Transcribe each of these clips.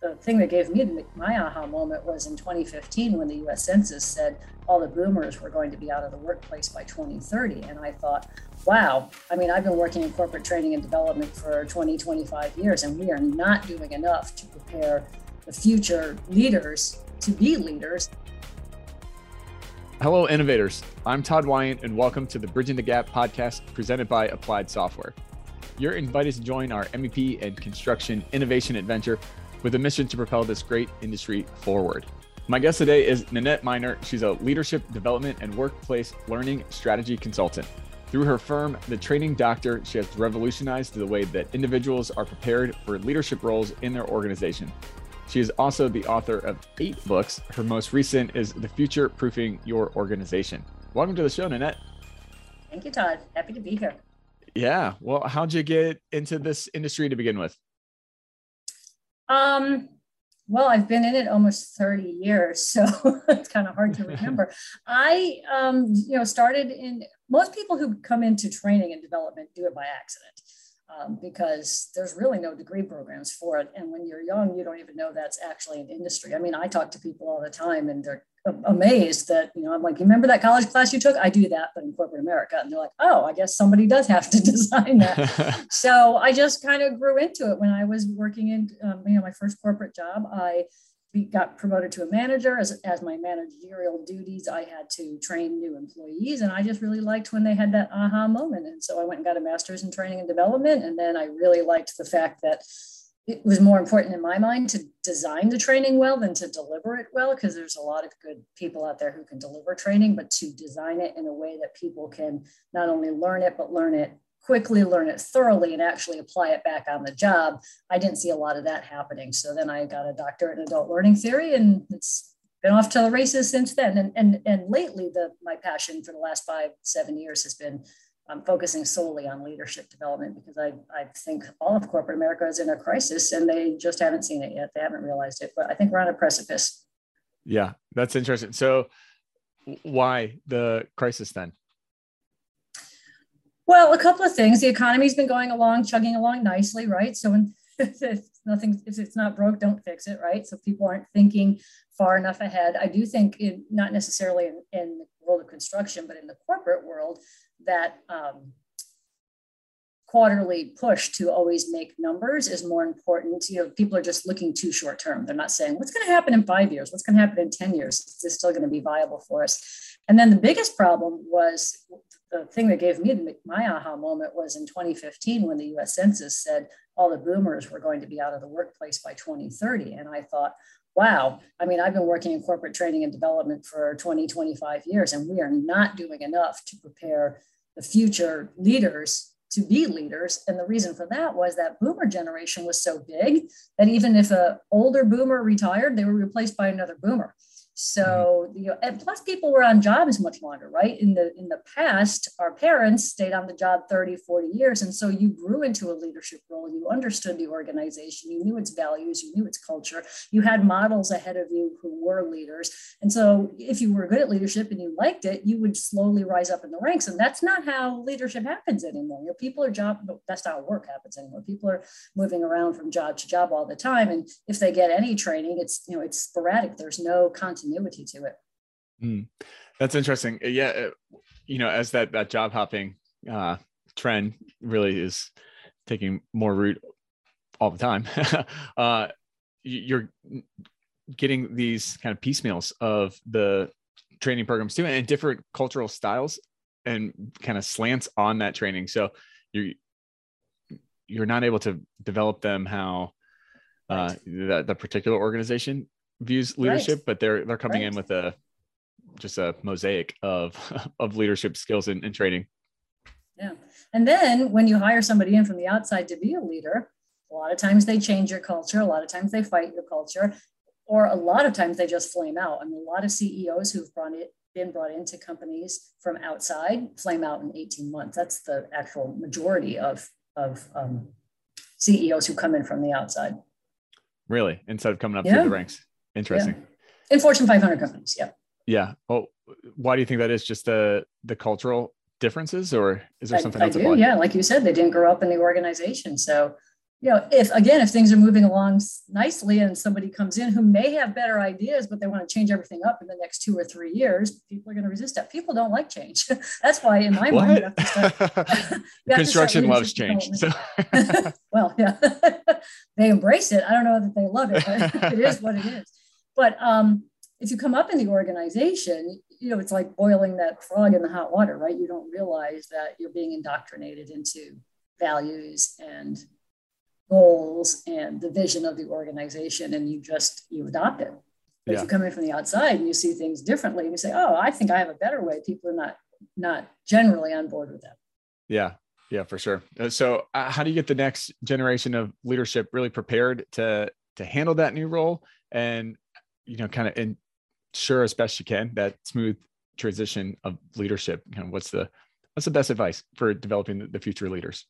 the thing that gave me my aha moment was in 2015 when the US Census said all the boomers were going to be out of the workplace by 2030. And I thought, wow, I mean, I've been working in corporate training and development for 20, 25 years, and we are not doing enough to prepare the future leaders to be leaders. Hello, innovators. I'm Todd Wyant, and welcome to the Bridging the Gap podcast presented by Applied Software. You're invited to join our MEP and construction innovation adventure with a mission to propel this great industry forward. My guest today is Nanette Miner. She's a leadership development and workplace learning strategy consultant. Through her firm, The Training Doctor, she has revolutionized the way that individuals are prepared for leadership roles in their organization. She is also the author of eight books. Her most recent is The Future Proofing Your Organization. Welcome to the show, Nanette. Thank you, Todd. Happy to be here. Yeah. Well, how'd you get into this industry to begin with? Um, well, I've been in it almost 30 years, so it's kind of hard to remember. I, um, you know, started in most people who come into training and development do it by accident um, because there's really no degree programs for it. And when you're young, you don't even know that's actually an industry. I mean, I talk to people all the time and they're amazed that, you know, I'm like, you remember that college class you took? I do that, but in corporate America. And they're like, oh, I guess somebody does have to design that. so I just kind of grew into it when I was working in, um, you know, my first corporate job. I got promoted to a manager. As, as my managerial duties i had to train new employees and i just really liked when they had that aha moment. And so i went and got a master's in training and development and then i really liked the fact that it was more important in my mind to design the training well than to deliver it well because there's a lot of good people out there who can deliver training but to design it in a way that people can not only learn it but learn it quickly learn it thoroughly and actually apply it back on the job i didn't see a lot of that happening so then i got a doctorate in adult learning theory and it's been off to the races since then and and, and lately the my passion for the last five seven years has been um, focusing solely on leadership development because I, I think all of corporate America is in a crisis and they just haven't seen it yet. They haven't realized it, but I think we're on a precipice. Yeah, that's interesting. So, why the crisis then? Well, a couple of things. The economy's been going along, chugging along nicely, right? So, when if nothing, if it's not broke, don't fix it, right? So people aren't thinking far enough ahead. I do think, in, not necessarily in, in the world of construction, but in the corporate world, that um, quarterly push to always make numbers is more important. You know, people are just looking too short term. They're not saying what's going to happen in five years, what's going to happen in 10 years. Is this still going to be viable for us? And then the biggest problem was the thing that gave me my aha moment was in 2015 when the US Census said all the boomers were going to be out of the workplace by 2030. And I thought, wow, I mean, I've been working in corporate training and development for 20, 25 years, and we are not doing enough to prepare the future leaders to be leaders. And the reason for that was that boomer generation was so big that even if an older boomer retired, they were replaced by another boomer. So mm-hmm. you know, and plus people were on jobs much longer, right? In the in the past, our parents stayed on the job 30, 40 years. And so you grew into a leadership role. You understood the organization, you knew its values, you knew its culture, you had models ahead of you who were leaders. And so if you were good at leadership and you liked it, you would slowly rise up in the ranks. And that's not how leadership happens anymore. You know, people are job, that's not how work happens anymore. People are moving around from job to job all the time. And if they get any training, it's you know, it's sporadic. There's no continuity continuity to it. Mm, that's interesting. Uh, yeah, uh, you know, as that that job hopping uh, trend really is taking more root all the time, uh, you're getting these kind of piecemeals of the training programs too, and different cultural styles and kind of slants on that training. So you're you're not able to develop them how uh, the, the particular organization views leadership, right. but they're they're coming right. in with a just a mosaic of of leadership skills and, and training. Yeah. And then when you hire somebody in from the outside to be a leader, a lot of times they change your culture, a lot of times they fight your culture, or a lot of times they just flame out. I mean, a lot of CEOs who've brought it been brought into companies from outside flame out in 18 months. That's the actual majority of of um, CEOs who come in from the outside. Really, instead of coming up yeah. through the ranks. Interesting. Yeah. In Fortune 500 companies, yeah. Yeah. Well, why do you think that is? Just the the cultural differences, or is there something I, else? I do. Yeah, like you said, they didn't grow up in the organization, so you know, if again, if things are moving along nicely and somebody comes in who may have better ideas, but they want to change everything up in the next two or three years, people are going to resist that. People don't like change. That's why, in my what? mind, you start, you construction loves change. So. well, yeah, they embrace it. I don't know that they love it, but it is what it is. But um, if you come up in the organization, you know, it's like boiling that frog in the hot water, right? You don't realize that you're being indoctrinated into values and goals and the vision of the organization and you just you adopt it. But yeah. if you come in from the outside and you see things differently and you say oh i think i have a better way people are not not generally on board with that. Yeah. Yeah for sure. Uh, so uh, how do you get the next generation of leadership really prepared to to handle that new role? And you know kind of ensure as best you can that smooth transition of leadership kind of what's the what's the best advice for developing the future leaders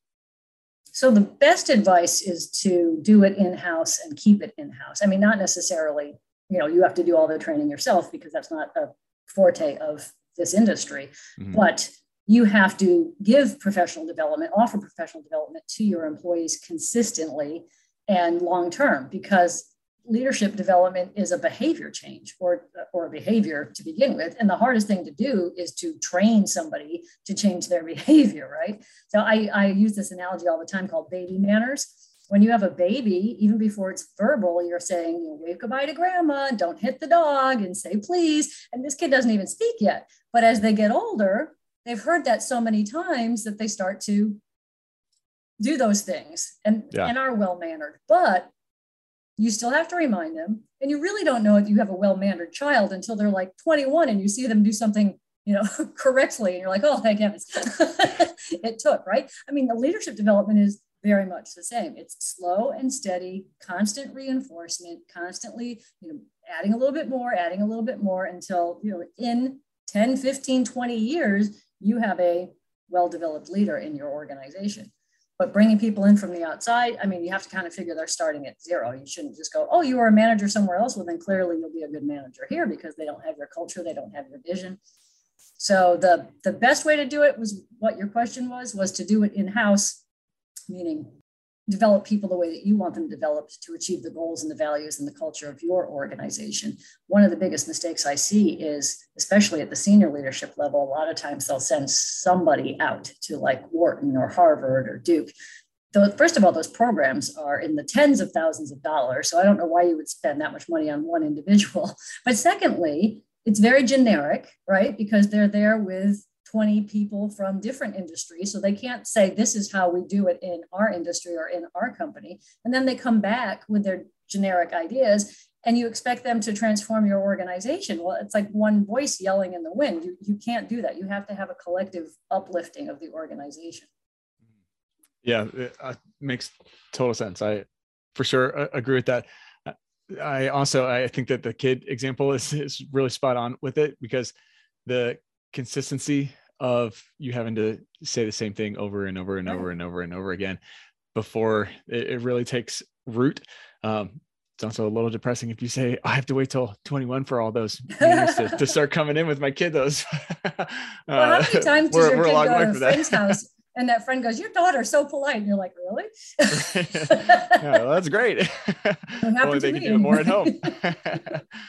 so the best advice is to do it in-house and keep it in-house. I mean, not necessarily, you know, you have to do all the training yourself because that's not a forte of this industry, mm-hmm. but you have to give professional development, offer professional development to your employees consistently and long term because leadership development is a behavior change or, or a behavior to begin with. And the hardest thing to do is to train somebody to change their behavior, right? So I, I use this analogy all the time called baby manners. When you have a baby, even before it's verbal, you're saying, you know, wave goodbye to grandma, don't hit the dog, and say please. And this kid doesn't even speak yet. But as they get older, they've heard that so many times that they start to do those things and, yeah. and are well mannered. But you still have to remind them. And you really don't know if you have a well-mannered child until they're like 21 and you see them do something you know correctly and you're like oh thank heavens it took right? I mean the leadership development is very much the same. It's slow and steady constant reinforcement constantly you know adding a little bit more adding a little bit more until you know in 10 15 20 years you have a well-developed leader in your organization but bringing people in from the outside, I mean, you have to kind of figure they're starting at zero. You shouldn't just go, oh, you were a manager somewhere else. Well, then clearly you'll be a good manager here because they don't have your culture, they don't have your vision. So the the best way to do it was what your question was was to do it in house, meaning develop people the way that you want them developed to achieve the goals and the values and the culture of your organization. One of the biggest mistakes I see is, especially at the senior leadership level, a lot of times they'll send somebody out to like Wharton or Harvard or Duke. Those, first of all, those programs are in the tens of thousands of dollars. So I don't know why you would spend that much money on one individual. But secondly, it's very generic, right? Because they're there with 20 people from different industries. So they can't say, this is how we do it in our industry or in our company. And then they come back with their generic ideas and you expect them to transform your organization. Well, it's like one voice yelling in the wind. You, you can't do that. You have to have a collective uplifting of the organization. Yeah, it uh, makes total sense. I for sure uh, agree with that. I also I think that the kid example is is really spot on with it because the consistency of you having to say the same thing over and over and over and over and over again before it, it really takes root. Um, it's also a little depressing if you say I have to wait till 21 for all those to, to, start coming in with my kiddos. uh, well, how many times does your kid go to a friend's house and that friend goes, "Your daughter's so polite," and you're like, "Really?" yeah, well, that's great. Only they can do it more at home.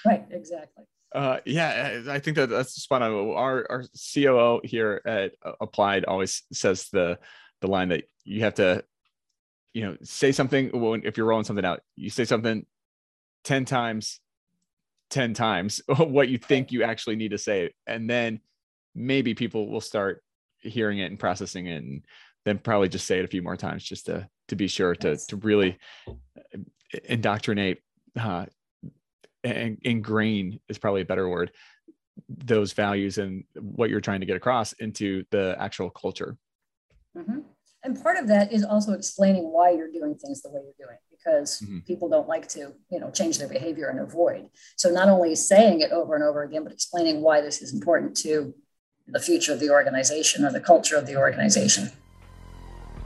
right, exactly. Uh, yeah, I think that that's spot on. Our our COO here at Applied always says the the line that you have to, you know, say something when if you're rolling something out, you say something ten times, ten times what you think you actually need to say, and then maybe people will start hearing it and processing it, and then probably just say it a few more times just to to be sure to to really indoctrinate uh, and ingrain is probably a better word those values and what you're trying to get across into the actual culture mm-hmm. and part of that is also explaining why you're doing things the way you're doing because mm-hmm. people don't like to you know change their behavior and avoid so not only saying it over and over again but explaining why this is important to the future of the organization or the culture of the organization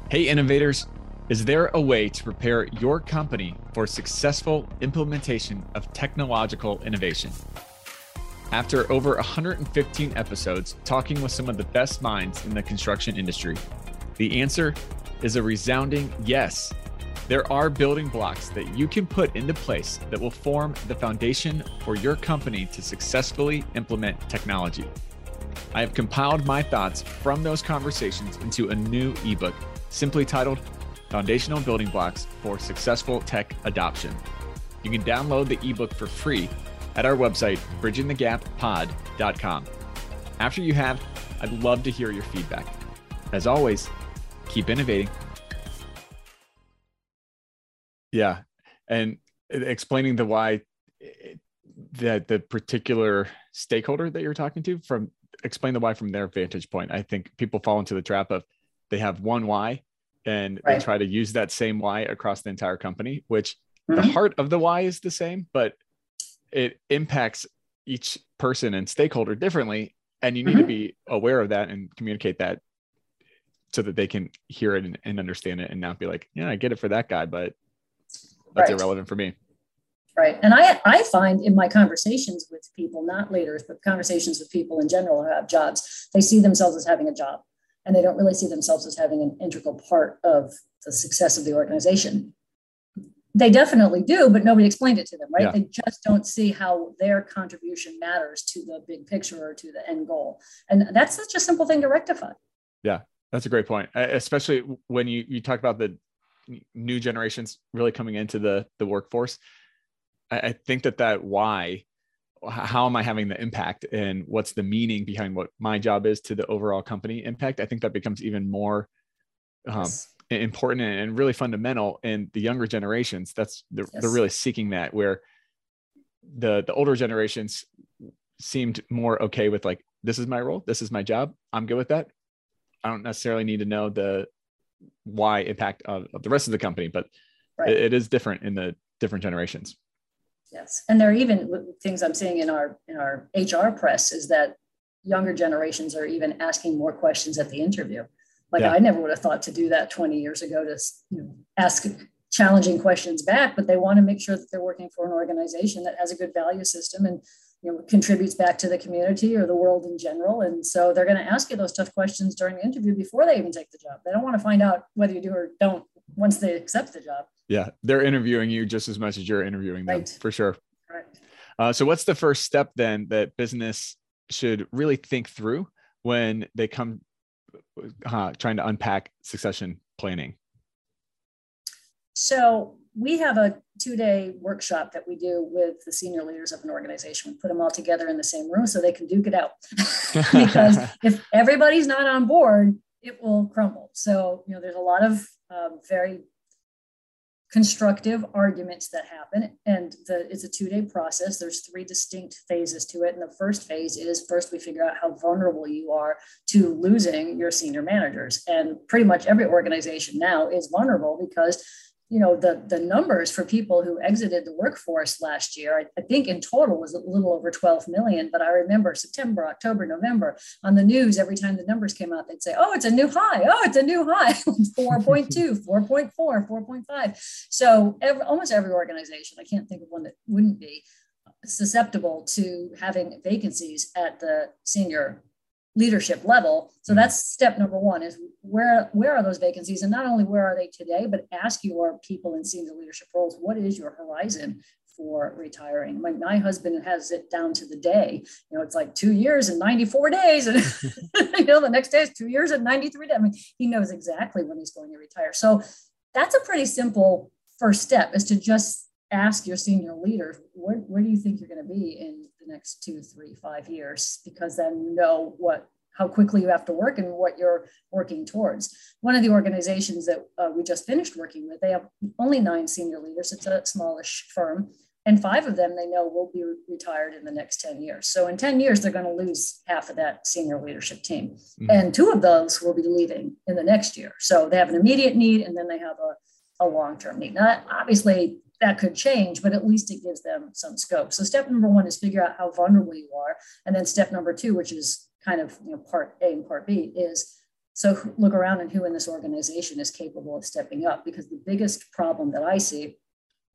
hey innovators is there a way to prepare your company for successful implementation of technological innovation? After over 115 episodes talking with some of the best minds in the construction industry, the answer is a resounding yes. There are building blocks that you can put into place that will form the foundation for your company to successfully implement technology. I have compiled my thoughts from those conversations into a new ebook simply titled Foundational Building Blocks for Successful Tech Adoption. You can download the ebook for free at our website, bridgingthegappod.com. After you have, I'd love to hear your feedback. As always, keep innovating. Yeah. And explaining the why that the particular stakeholder that you're talking to from explain the why from their vantage point. I think people fall into the trap of they have one why and right. they try to use that same why across the entire company, which mm-hmm. the heart of the why is the same, but it impacts each person and stakeholder differently. And you need mm-hmm. to be aware of that and communicate that so that they can hear it and, and, understand it and not be like, yeah, I get it for that guy, but that's right. irrelevant for me. Right. And I, I find in my conversations with people, not leaders, but conversations with people in general who have jobs, they see themselves as having a job and they don't really see themselves as having an integral part of the success of the organization. They definitely do, but nobody explained it to them, right? Yeah. They just don't see how their contribution matters to the big picture or to the end goal. And that's such a simple thing to rectify. Yeah, that's a great point. Especially when you, you talk about the new generations really coming into the, the workforce. I, I think that that why how am I having the impact and what's the meaning behind what my job is to the overall company impact? I think that becomes even more um, yes. important and really fundamental in the younger generations. That's they're, yes. they're really seeking that where the the older generations seemed more okay with like this is my role, this is my job, I'm good with that. I don't necessarily need to know the why impact of, of the rest of the company, but right. it, it is different in the different generations. Yes, and there are even things I'm seeing in our in our HR press is that younger generations are even asking more questions at the interview. Like yeah. I never would have thought to do that 20 years ago to you know, ask challenging questions back, but they want to make sure that they're working for an organization that has a good value system and you know contributes back to the community or the world in general. And so they're going to ask you those tough questions during the interview before they even take the job. They don't want to find out whether you do or don't once they accept the job. Yeah, they're interviewing you just as much as you're interviewing them right. for sure. Right. Uh, so, what's the first step then that business should really think through when they come uh, trying to unpack succession planning? So, we have a two day workshop that we do with the senior leaders of an organization. We put them all together in the same room so they can duke it out. because if everybody's not on board, it will crumble. So, you know, there's a lot of um, very constructive arguments that happen and the, it's a two-day process. There's three distinct phases to it and the first phase is first we figure out how vulnerable you are to losing your senior managers. And pretty much every organization now is vulnerable because you know the the numbers for people who exited the workforce last year I, I, think in total was a little over 12 million but i remember september october november on the news every time the numbers came out they'd say oh it's a new high. Oh it's a new high. 4.2 4.4 4.5 so every, almost every organization i can't think of one that wouldn't be susceptible to having vacancies at the senior leadership level. So mm-hmm. that's step number one is where where are those vacancies? And not only where are they today, but ask your people in senior leadership roles, what is your horizon for retiring? My, my husband has it down to the day. You know, it's like two years and 94 days. And you know, the next day is two years and 93 days. I mean, he knows exactly when he's going to retire. So that's a pretty simple first step is to just ask your senior leaders, where, where do you think you're going to be in the next two, three, five years? Because then you know what how quickly you have to work and what you're working towards. One of the organizations that uh, we just finished working with, they have only nine senior leaders. It's a smallish firm, and five of them they know will be retired in the next 10 years. So in 10 years, they're going to lose half of that senior leadership team. Mm-hmm. And two of those will be leaving in the next year. So they have an immediate need and then they have a, a long-term need. Now, obviously, that could change, but at least it gives them some scope. So step number one is figure out how vulnerable you are. And then step number two, which is kind of you know part A and part B, is so look around and who in this organization is capable of stepping up. Because the biggest problem that I see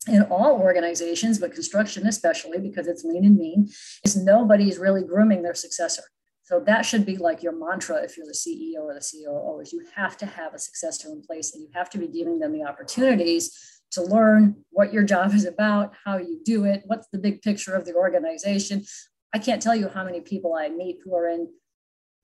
in all organizations, but construction especially because it's lean and mean, is nobody is really grooming their successor. So that should be like your mantra if you're the CEO or the COO is you have to have a successor in place and you have to be giving them the opportunities to learn what your job is about, how you do it, what's the big picture of the organization. I can't tell you how many people I meet who are in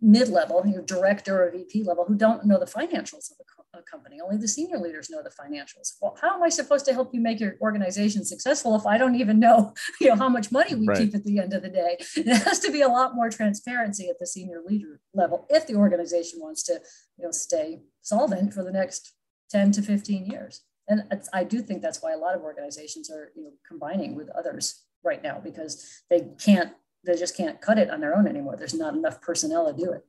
mid-level, you know, director or VP level, who don't know the financials of a, a, company. Only the senior leaders know the financials. Well, how am I supposed to help you make your organization successful if I don't even know, you know, how much money we right. keep at the end of the day? There has to be a lot more transparency at the senior leader level if the organization wants to, you know, stay solvent for the next 10 to 15 years. And I do think that's why a lot of organizations are, you know, combining with others right now because they can't they just can't cut it on their own anymore. There's not enough personnel to do it.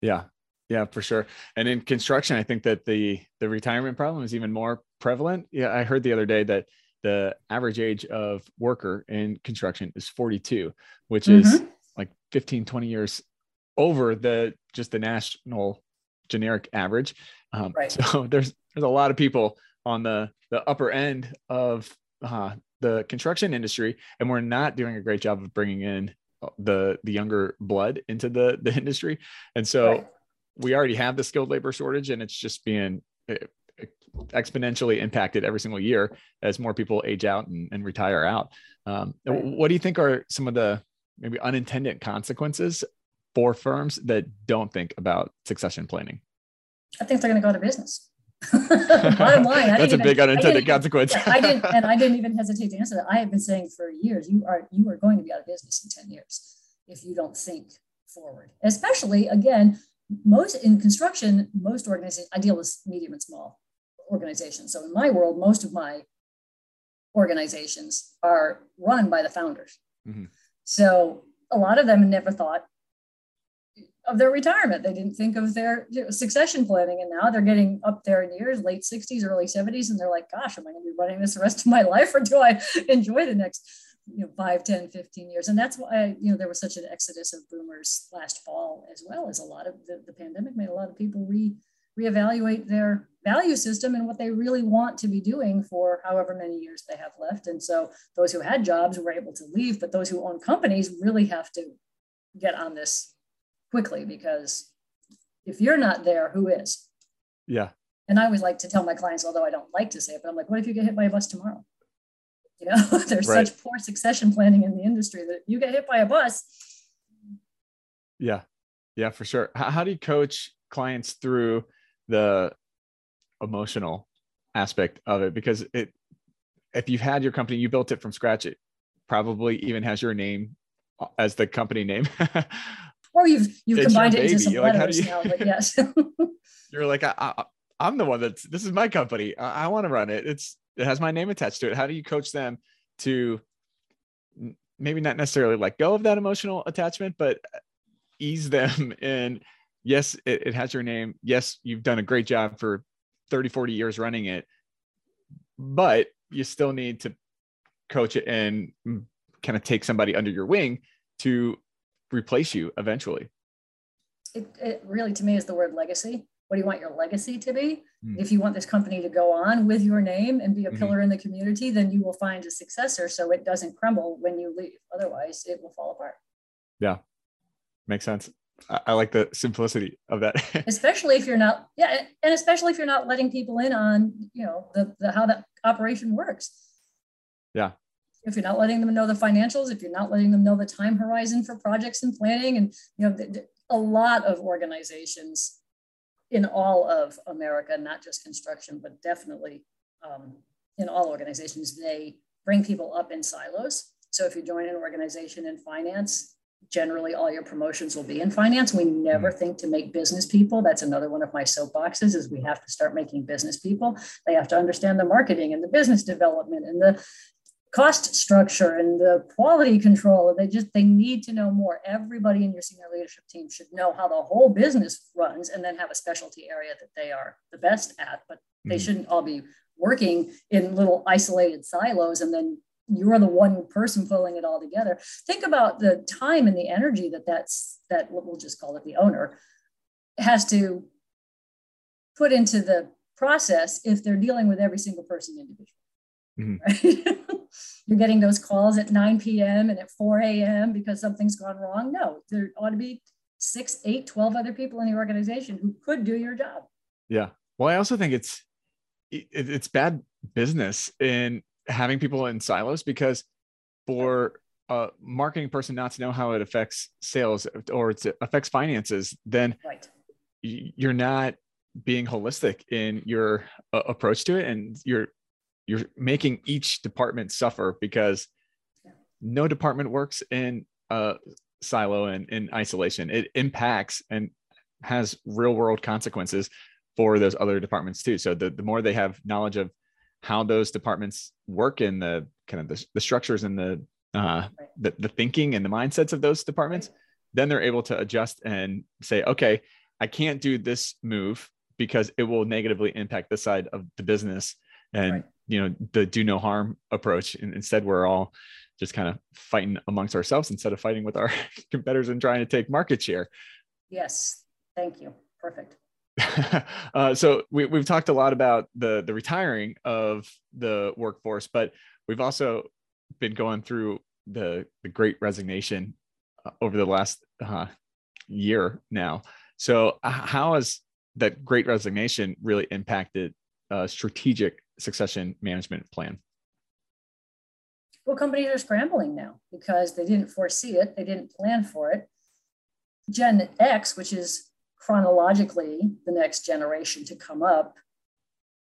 Yeah. Yeah, for sure. And in construction, I think that the the retirement problem is even more prevalent. Yeah, I heard the other day that the average age of worker in construction is 42, which mm-hmm. is like 15, 20 years over the just the national generic average. Um, right. So there's there's a lot of people on the the upper end of uh, the construction industry, and we're not doing a great job of bringing in the the younger blood into the the industry and so right. we already have the skilled labor shortage and it's just being eh, exponentially impacted every single year as more people age out and, and retire out um, right. what do you think are some of the maybe unintended consequences for firms that don't think about succession planning i think they're going to go out of business Bottom line, that's a even, big unintended consequence. I didn't, and I didn't even hesitate to answer that. I have been saying for years, you are you are going to be out of business in ten years if you don't think forward. Especially again, most in construction, most organizations. I deal with medium and small organizations. So in my world, most of my organizations are run by the founders. Mm-hmm. So a lot of them never thought of their retirement. They didn't think of their succession planning. And now they're getting up there in years, late 60s, early 70s, and they're like, gosh, am I going to be running this the rest of my life or do I enjoy the next you know 5 10 15 years and that's why you know there was such an exodus of boomers last fall as well as a lot of the, the pandemic made a lot of people re reevaluate their value system and what they really want to be doing for however many years they have left and so those who had jobs were able to leave but those who own companies really have to get on this quickly because if you're not there, who is? Yeah. And I always like to tell my clients, although I don't like to say it, but I'm like, what if you get hit by a bus tomorrow? You know, there's right. such poor succession planning in the industry that you get hit by a bus. Yeah. Yeah, for sure. How, how do you coach clients through the emotional aspect of it? Because it, if you've had your company, you built it from scratch, it probably even has your name uh, as the company name. or you've you've it's combined it into some like, letters you, now. But yes, you're like I, am the one that's this is my company. I, I want to run it. It's it has my name attached to it. How do you coach them to maybe not necessarily let go of that emotional attachment, but ease them in? Yes, it, it has your name. Yes, you've done a great job for 30, 40 years running it, but you still need to coach it and mm, kind of take somebody under your wing to replace you eventually. It, it really, to me, is the word legacy. What do you want your legacy to be? Mm. If you want this company to go on with your name and be a mm-hmm. pillar in the community, then you will find a successor so it doesn't crumble when you leave. Otherwise, it will fall apart. Yeah, makes sense. I, I like the simplicity of that. especially if you're not, yeah, and especially if you're not letting people in on, you know, the, the how that operation works. Yeah, if you're not letting them know the financials, if you're not letting them know the time horizon for projects and planning, and you know, a lot of organizations in all of America, not just construction, but definitely um, in all organizations, they bring people up in silos. So if you join an organization in finance, generally all your promotions will be in finance. We never mm-hmm. think to make business people. That's another one of my soapboxes is we have to start making business people. They have to understand the marketing and the business development and the cost structure and the quality control they just they need to know more. Everybody in your senior leadership team should know how the whole business runs and then have a specialty area that they are the best at but they mm-hmm. shouldn't all be working in little isolated silos and then you're the one person pulling it all together. Think about the time and the energy that that's that we'll just call it the owner has to put into the process if they're dealing with every single person individually mm-hmm. right? you're getting those calls at 9 p.m. and at 4 a.m. because something's gone wrong. No, there ought to be six, eight, 12 other people in the organization who could do your job. Yeah. Well, I also think it's it, it's bad business in having people in silos because for a marketing person not to know how it affects sales or it affects finances, then right. you're not being holistic in your uh, approach to it, and you're you're making each department suffer because no department works in a silo and in isolation. It impacts and has real world consequences for those other departments too. So the, the more they have knowledge of how those departments work in the kind of the, the structures and the uh, the, the thinking and the mindsets of those departments, then they're able to adjust and say, okay, I can't do this move because it will negatively impact the side of the business and right. You know the do no harm approach. And instead, we're all just kind of fighting amongst ourselves instead of fighting with our competitors and trying to take market share. Yes, thank you. Perfect. uh, so we, we've talked a lot about the the retiring of the workforce, but we've also been going through the the great resignation uh, over the last uh, year now. So how has that great resignation really impacted a strategic succession management plan? Well, companies are scrambling now because they didn't foresee it, they didn't plan for it. Gen X, which is chronologically the next generation to come up,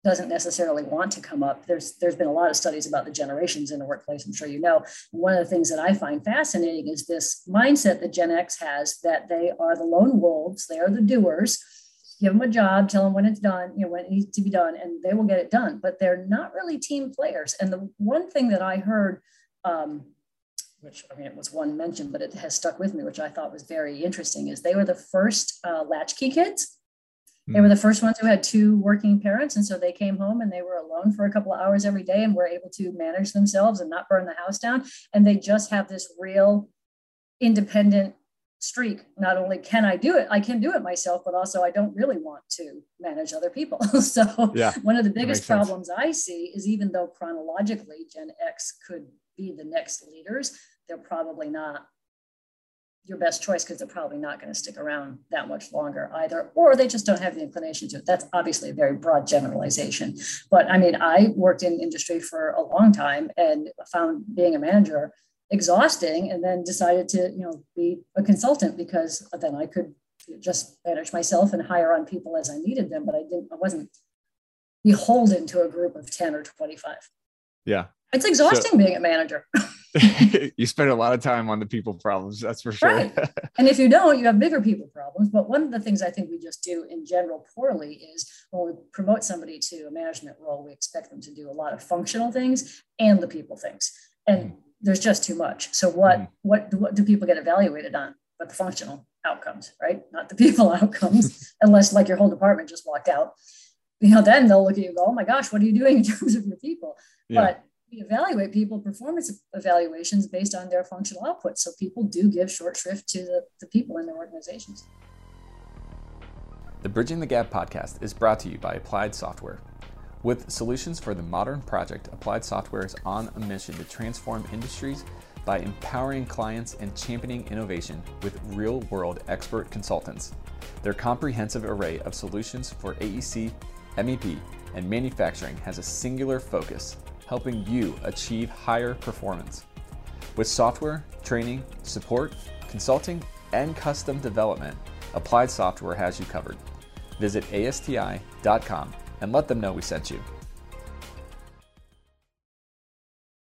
doesn't necessarily want to come up. There's there's been a lot of studies about the generations in the workplace. I'm sure you know. one of the things that I find fascinating is this mindset that Gen X has that they are the lone wolves. They are the doers. Give them a job, tell them when it's done, you know when it needs to be done, and they will get it done. But they're not really team players. And the one thing that I heard, um, which I mean it was one mention, but it has stuck with me, which I thought was very interesting, is they were the first uh, latchkey kids they were the first ones who had two working parents. And so they came home and they were alone for a couple of hours every day and were able to manage themselves and not burn the house down. And they just have this real independent streak. Not only can I do it, I can do it myself, but also I don't really want to manage other people. so yeah, one of the biggest problems sense. I see is even though chronologically Gen X could be the next leaders, they're probably not your best choice because they're probably not going to stick around that much longer either, or they just don't have the inclination to. it That's obviously a very broad generalization. But I mean, I worked in industry for a long time and found being a manager exhausting and then decided to, you know, be a consultant because then I could just manage myself and hire on people as I needed them, but I didn't, I wasn't beholden to a group of 10 or 25. Yeah. It's exhausting so, being a manager. you spend a lot of time on the people problems, that's for sure. Right. And if you don't, you have bigger people problems. But one of the things I think we just do in general poorly is when we promote somebody to a management role, we expect them to do a lot of functional things and the people things. And mm. There's just too much. So what mm. what what do people get evaluated on? But the functional outcomes, right? Not the people outcomes, unless like your whole department just walked out. You know, then they'll look at you and go, oh my gosh, what are you doing in terms of your people? Yeah. But we evaluate people performance evaluations based on their functional output. So people do give short shrift to the, the people in their organizations. The Bridging the Gap podcast is brought to you by Applied Software. With solutions for the modern project, Applied Software is on a mission to transform industries by empowering clients and championing innovation with real world expert consultants. Their comprehensive array of solutions for AEC, MEP, and manufacturing has a singular focus helping you achieve higher performance. With software, training, support, consulting, and custom development, Applied Software has you covered. Visit ASTI.com and let them know we sent you.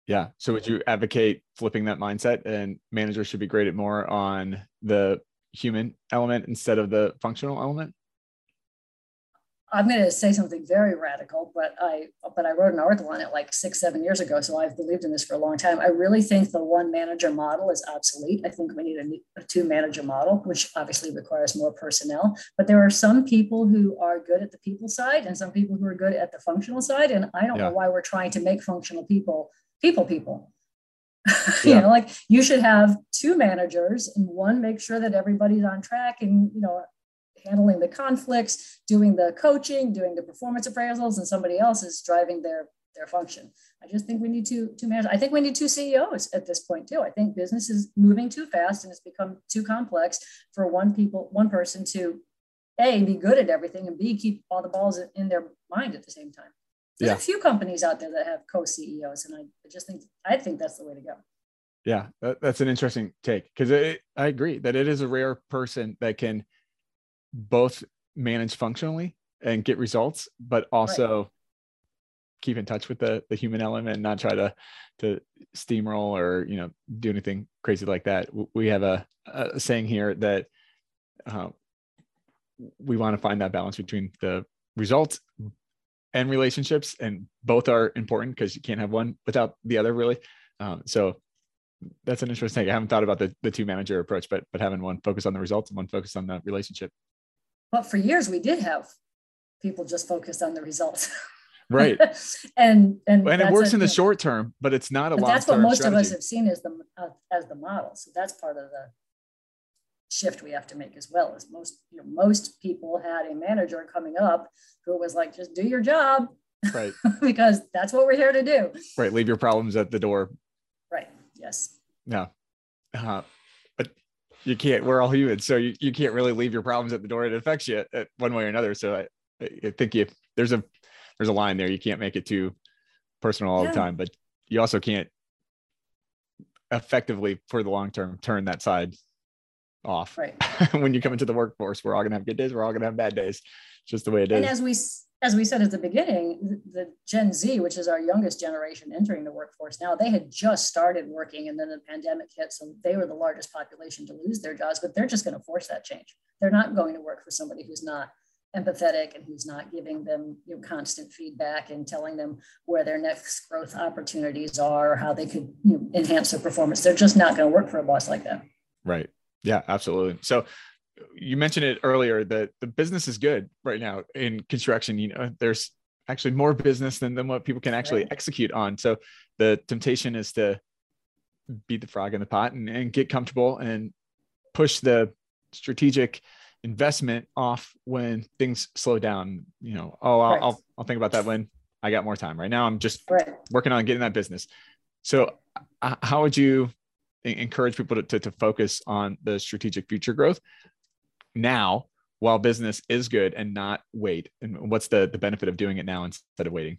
Yeah. So would you advocate flipping that mindset and managers should be graded more on the human element instead of the functional element? I'm going to say something very radical, but I but I wrote an article on it like six seven years ago, so I've believed in this for a long time. I really think the one manager model is obsolete. I think we need a, a two manager model, which obviously requires more personnel. But there are some people who are good at the people side, and some people who are good at the functional side. And I don't yeah. know why we're trying to make functional people people people. you know, like you should have two managers, and one make sure that everybody's on track, and you know handling the conflicts, doing the coaching, doing the performance appraisals, and somebody else is driving their their function. I just think we need two two managers. I think we need two CEOs at this point too. I think business is moving too fast and it's become too complex for one people one person to a be good at everything and b keep all the balls in their mind at the same time. There's yeah. a few companies out there that have co-CEOs, and I just think I think that's the way to go. Yeah, that, that's an interesting take because I agree that it is a rare person that can both manage functionally and get results, but also right. keep in touch with the the human element and not try to to steamroll or you know do anything crazy like that. We have a, a saying here that uh, we want to find that balance between the results and relationships, and both are important because you can't have one without the other, really. Um, so that's an interesting. Thing. I haven't thought about the, the two manager approach, but but having one focus on the results and one focus on the relationship. But for years we did have people just focused on the results. Right. and and and it works a, in the short term, but it's not a long. That's what most strategy. of us have seen as the uh, as the model. So that's part of the shift we have to make as well. Is most you know most people had a manager coming up who was like, just do your job. Right. because that's what we're here to do. Right. Leave your problems at the door. Right. Yes. Yeah. Uh, you can't, we're all human. So you, you can't really leave your problems at the door. It affects you at one way or another. So I, I think you, there's a, there's a line there. You can't make it too personal all yeah. the time, but you also can't effectively for the long term turn that side off. Right. when you come into the workforce, we're all gonna have good days. We're all gonna have bad days. It's just the way it is. And as we as we said at the beginning, the Gen Z, which is our youngest generation entering the workforce now, they had just started working and then the pandemic hit. So they were the largest population to lose their jobs, but they're just going to force that change. They're not going to work for somebody who's not empathetic and who's not giving them you know, constant feedback and telling them where their next growth opportunities are or how they could you know, enhance their performance. They're just not going to work for a boss like that. Right. Yeah, absolutely. So you mentioned it earlier that the business is good right now in construction. You know, there's actually more business than, than what people can actually right. execute on. So the temptation is to beat the frog in the pot and, and get comfortable and push the strategic investment off when things slow down. You know, oh, I'll, right. I'll, I'll, think about that when I got more time. Right now, I'm just right. working on getting that business. So, uh, how would you encourage people to, to, to focus on the strategic future growth now while business is good and not wait? And what's the, the benefit of doing it now instead of waiting?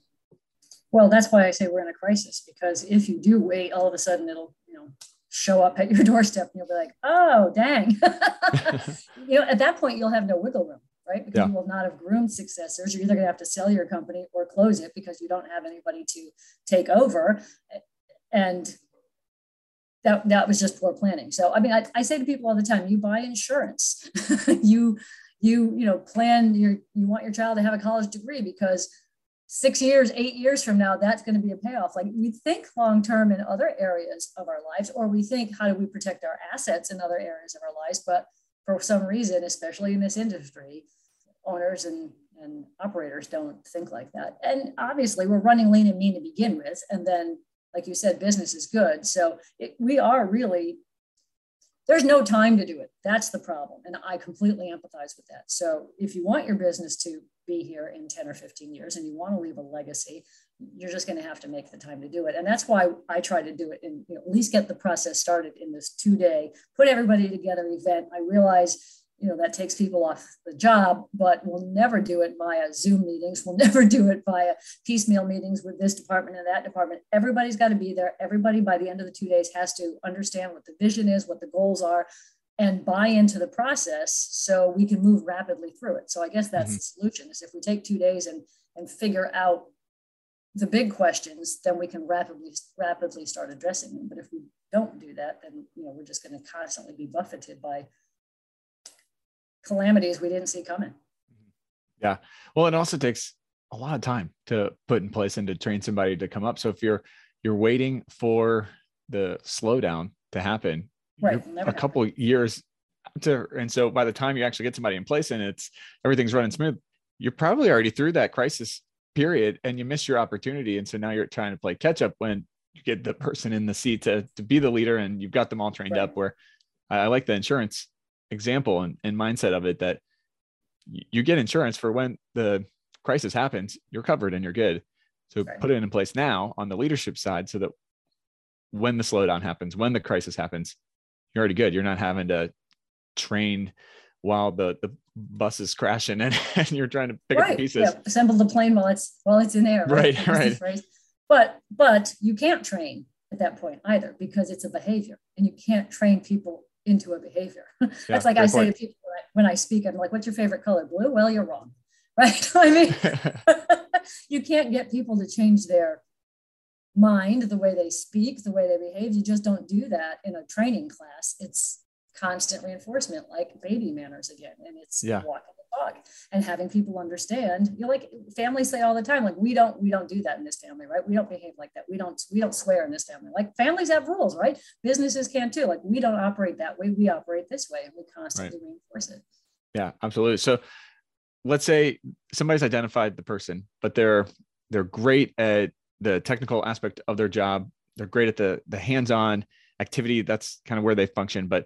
Well, that's why I say we're in a crisis because if you do wait, all of a sudden it'll, you know, show up at your doorstep and you'll be like, oh, dang. you know, at that point, you'll have no wiggle room, right? Because yeah. you will not have groomed successors. You're either going to have to sell your company or close it because you don't have anybody to take over. And that, that was just poor planning. So, I mean, I, I say to people all the time, you buy insurance, you, you, you know, plan your, you want your child to have a college degree because six years, eight years from now, that's going to be a payoff. Like we think long term in other areas of our lives, or we think, how do we protect our assets in other areas of our lives? But for some reason, especially in this industry, owners and, and operators don't think like that. And obviously, we're running lean and mean to begin with. And then like you said, business is good. So it, we are really, there's no time to do it. That's the problem. And I completely empathize with that. So if you want your business to be here in 10 or 15 years and you want to leave a legacy, you're just going to have to make the time to do it. And that's why I try to do it and you know, at least get the process started in this two day, put everybody together event. I realize you know that takes people off the job but we'll never do it via zoom meetings. We'll never do it via piecemeal meetings with this department and that department. Everybody's got to be there. Everybody by the end of the two days has to understand what the vision is what the goals are and buy into the process so we can move rapidly through it. So i guess that's mm-hmm. the solution is if we take two days and and figure out the big questions then we can rapidly rapidly start addressing them. But if we don't do that then you know we're just going to constantly be buffeted by calamities we didn't see coming. Yeah. Well, it also takes a lot of time to put in place and to train somebody to come up. So if you're you're waiting for the slowdown to happen, right, a couple years to, and so by the time you actually get somebody in place and it's everything's running smooth, you're probably already through that crisis period and you miss your opportunity. And so now you're trying to play catch up when you get the person in the seat to, to be the leader and you've got them all trained right. up where I, I like the insurance example and, and mindset of it that you get insurance for when the crisis happens, you're covered and you're good. So right. put it in place now on the leadership side so that when the slowdown happens, when the crisis happens, you're already good. You're not having to train while the, the bus is crashing and, and you're trying to pick right. up the pieces. Yeah. Assemble the plane while it's while it's in air. Right, right. right. But but you can't train at that point either because it's a behavior and you can't train people into a behavior. That's like I say to people when I speak, I'm like, what's your favorite color? Blue? Well, you're wrong. Right. I mean, you can't get people to change their mind, the way they speak, the way they behave. You just don't do that in a training class. It's constant reinforcement, like baby manners again. And it's yeah. walking dog and having people understand. You know, like families say all the time, like we don't we don't do that in this family, right? We don't behave like that. We don't we don't swear in this family. Like families have rules, right? Businesses can too. Like we don't operate that way. We operate this way, and we constantly right. reinforce it. Yeah, absolutely. So let's say somebody's identified the person, but they're they're great at the technical aspect of their job. They're great at the the hands-on activity. That's kind of where they function, but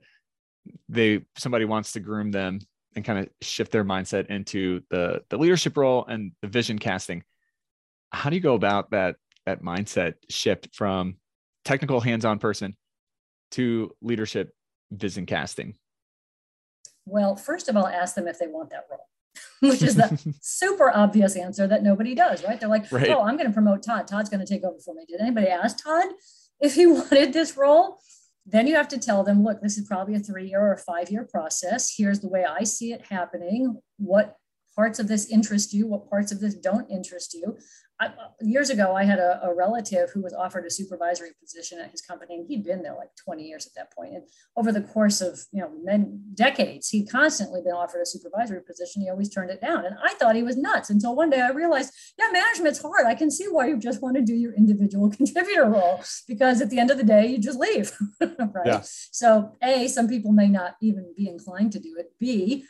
they somebody wants to groom them and kind of shift their mindset into the the leadership role and the vision casting. How do you go about that that mindset shift from technical hands-on person to leadership vision casting? Well, first of all, ask them if they want that role. which is the super obvious answer that nobody does, right? They're like, right. oh, I'm going to promote Todd. Todd's going to take over for me. Did anybody ask Todd if he wanted this role? Then you have to tell them, look, this is probably a three year or five year process. Here's the way I see it happening. What parts of this interest you? What parts of this don't interest you? I, years ago, I had a, a, relative who was offered a supervisory position at his company, and he'd been there like 20 years at that point. And over the course of you know many decades, he'd constantly been offered a supervisory position. He always turned it down, and I thought he was nuts until one day I realized, yeah, management's hard. I can see why you just want to do your individual contributor role because at the end of the day, you just leave, right? Yeah. So, a, some people may not even be inclined to do it. B,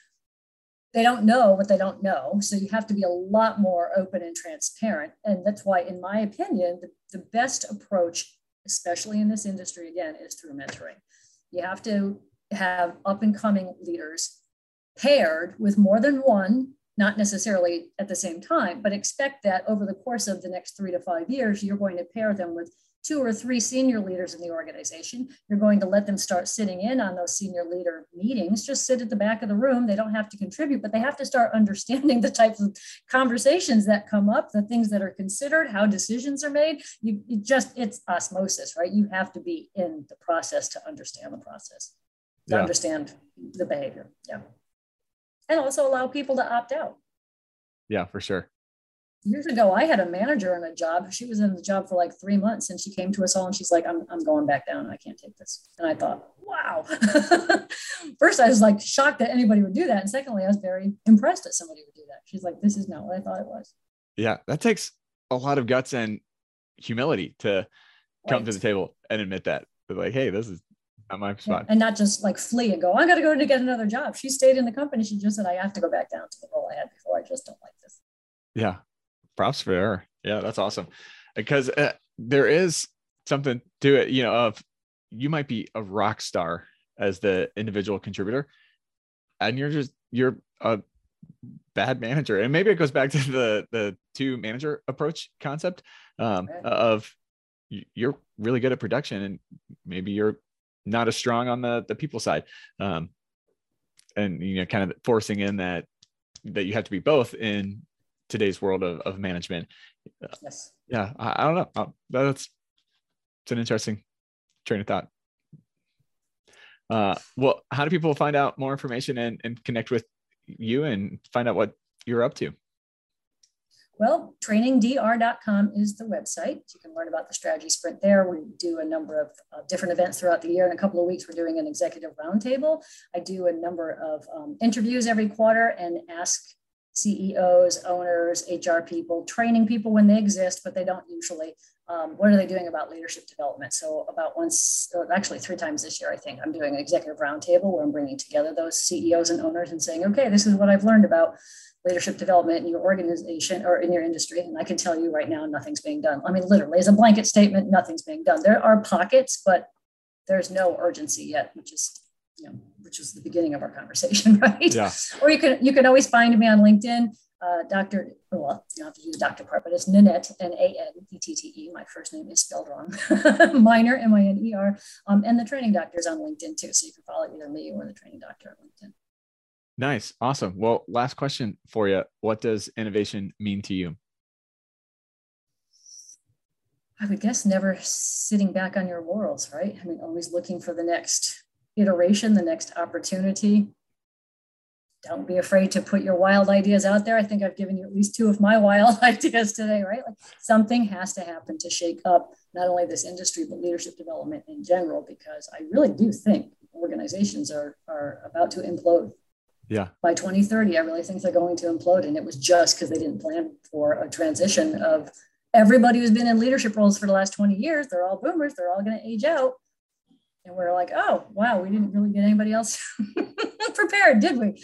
they don't know what they don't know. So you have to be a lot more open and transparent. And that's why, in my opinion, the, the best approach, especially in this industry, again, is through mentoring. You have to have up and coming leaders paired with more than one, not necessarily at the same time, but expect that over the course of the next three to five years, you're going to pair them with two or three senior leaders in the organization. You're going to let them start sitting in on those senior leader meetings, just sit at the back of the room. They don't have to contribute, but they have to start understanding the types of conversations that come up, the things that are considered, how decisions are made. You, you just, it's osmosis, right? You have to be in the process to understand the process, to yeah. understand the behavior. Yeah. And also allow people to opt out. Yeah, for sure years ago, I had a manager in a job. She was in the job for like three months and she came to us all and she's like, I'm, I'm going back down. I can't take this. And I thought, wow. First, I was like shocked that anybody would do that. And secondly, I was very impressed that somebody would do that. She's like, this is not what I thought it was. Yeah, that takes a lot of guts and humility to come right. to the table and admit that. But like, hey, this is not my spot. And not just like flee and go, I got to go to get another job. She stayed in the company. She just said, I have to go back down to the role I had before. I just don't like this. Yeah props for her. Yeah, that's awesome. Because uh, there is something to it, you know, of you might be a rock star as the individual contributor and you're just you're a bad manager and maybe it goes back to the the two manager approach concept um, of you're really good at production and maybe you're not as strong on the the people side um, and you know kind of forcing in that that you have to be both in today's world of, of management. Yes. Yeah, I, I don't know. Uh, that's it's an interesting train of thought. Uh, well, how do people find out more information and, and connect with you and find out what you're up to? Well, trainingdr.com is the website. You can learn about the strategy sprint there. We do a number of uh, different events throughout the year. In a couple of weeks, we're doing an executive roundtable. I do a number of um, interviews every quarter and ask CEOs, owners, HR people, training people when they exist, but they don't usually. Um, what are they doing about leadership development? So, about once, actually three times this year, I think I'm doing an executive roundtable where I'm bringing together those CEOs and owners and saying, okay, this is what I've learned about leadership development in your organization or in your industry. And I can tell you right now, nothing's being done. I mean, literally, as a blanket statement, nothing's being done. There are pockets, but there's no urgency yet, which is you know, which was the beginning of our conversation, right? Yeah. Or you can you can always find me on LinkedIn. uh, Dr. Well, you don't have to do the doctor part, but it's Nanette, N A N E T T E. My first name is spelled wrong. Miner, M I N E R. Um, and the training doctor is on LinkedIn too. So you can follow either me or the training doctor on LinkedIn. Nice. Awesome. Well, last question for you. What does innovation mean to you? I would guess never sitting back on your laurels, right? I mean, always looking for the next iteration, the next opportunity. Don't be afraid to put your wild ideas out there. I think I've given you at least two of my wild ideas today, right? Like something has to happen to shake up not only this industry, but leadership development in general, because I really do think organizations are, are about to implode. Yeah. By 2030, I really think they're going to implode. And it was just because they didn't plan for a transition of everybody who's been in leadership roles for the last 20 years, they're all boomers, they're all going to age out. And we're like, oh, wow, we didn't really get anybody else prepared, did we?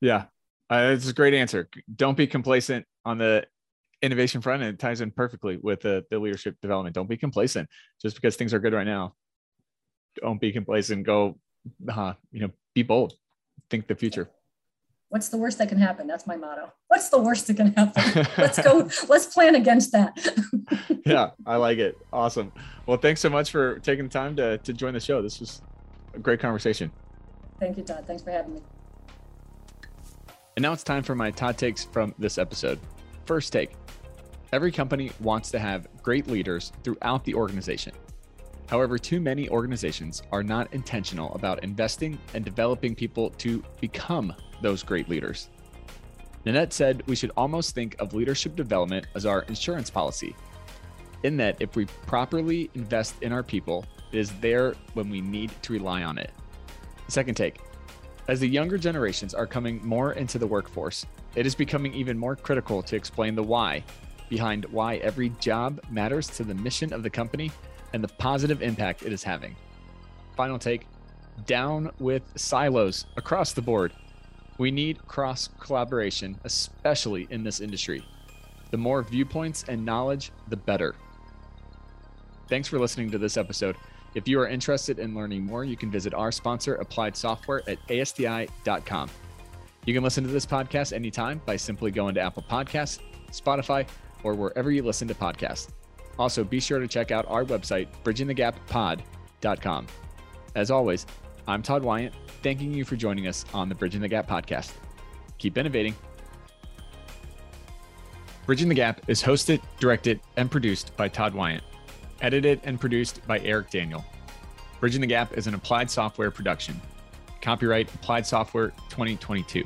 Yeah, uh, it's a great answer. Don't be complacent on the innovation front, and it ties in perfectly with the, the leadership development. Don't be complacent just because things are good right now. Don't be complacent. Go, uh, you know, be bold. Think the future what's the worst that can happen? That's my motto. What's the worst that can happen? let's go, let's plan against that. yeah, I like it. Awesome. Well, thanks so much for taking the time to, to join the show. This was a great conversation. Thank you, Todd. Thanks for having me. And now it's time for my Todd takes from this episode. First take Every company wants to have great leaders throughout the organization. However, too many organizations are not intentional about investing and developing people to become those great leaders. Nanette said we should almost think of leadership development as our insurance policy, in that if we properly invest in our people, it is there when we need to rely on it. Second take As the younger generations are coming more into the workforce, it is becoming even more critical to explain the why behind why every job matters to the mission of the company and the positive impact it is having. Final take down with silos across the board. We need cross collaboration, especially in this industry. The more viewpoints and knowledge, the better. Thanks for listening to this episode. If you are interested in learning more, you can visit our sponsor, Applied Software, at ASTI.com. You can listen to this podcast anytime by simply going to Apple Podcasts, Spotify, or wherever you listen to podcasts. Also, be sure to check out our website, bridgingthegappod.com. As always, I'm Todd Wyant, thanking you for joining us on the Bridging the Gap podcast. Keep innovating. Bridging the Gap is hosted, directed, and produced by Todd Wyant, edited and produced by Eric Daniel. Bridging the Gap is an applied software production. Copyright Applied Software 2022.